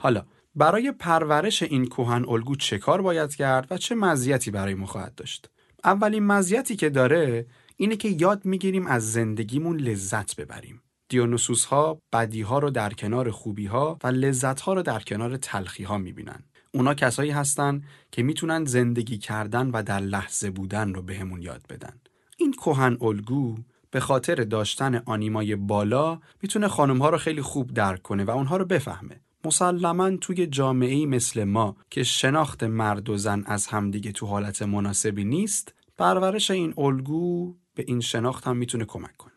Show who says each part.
Speaker 1: حالا برای پرورش این کوهن الگو چه کار باید کرد و چه مزیتی برای ما خواهد داشت؟ اولین مزیتی که داره اینه که یاد می‌گیریم از زندگیمون لذت ببریم. دیونوسوس ها بدی ها رو در کنار خوبی ها و لذت ها رو در کنار تلخی ها می‌بینن. اونا کسایی هستن که می‌تونن زندگی کردن و در لحظه بودن رو بهمون یاد بدن. این کوهن الگو به خاطر داشتن آنیمای بالا می‌تونه خانم ها رو خیلی خوب درک کنه و اونها رو بفهمه. مسلما توی جامعه مثل ما که شناخت مرد و زن از همدیگه تو حالت مناسبی نیست پرورش این الگو به این شناخت هم می‌تونه کمک کنه.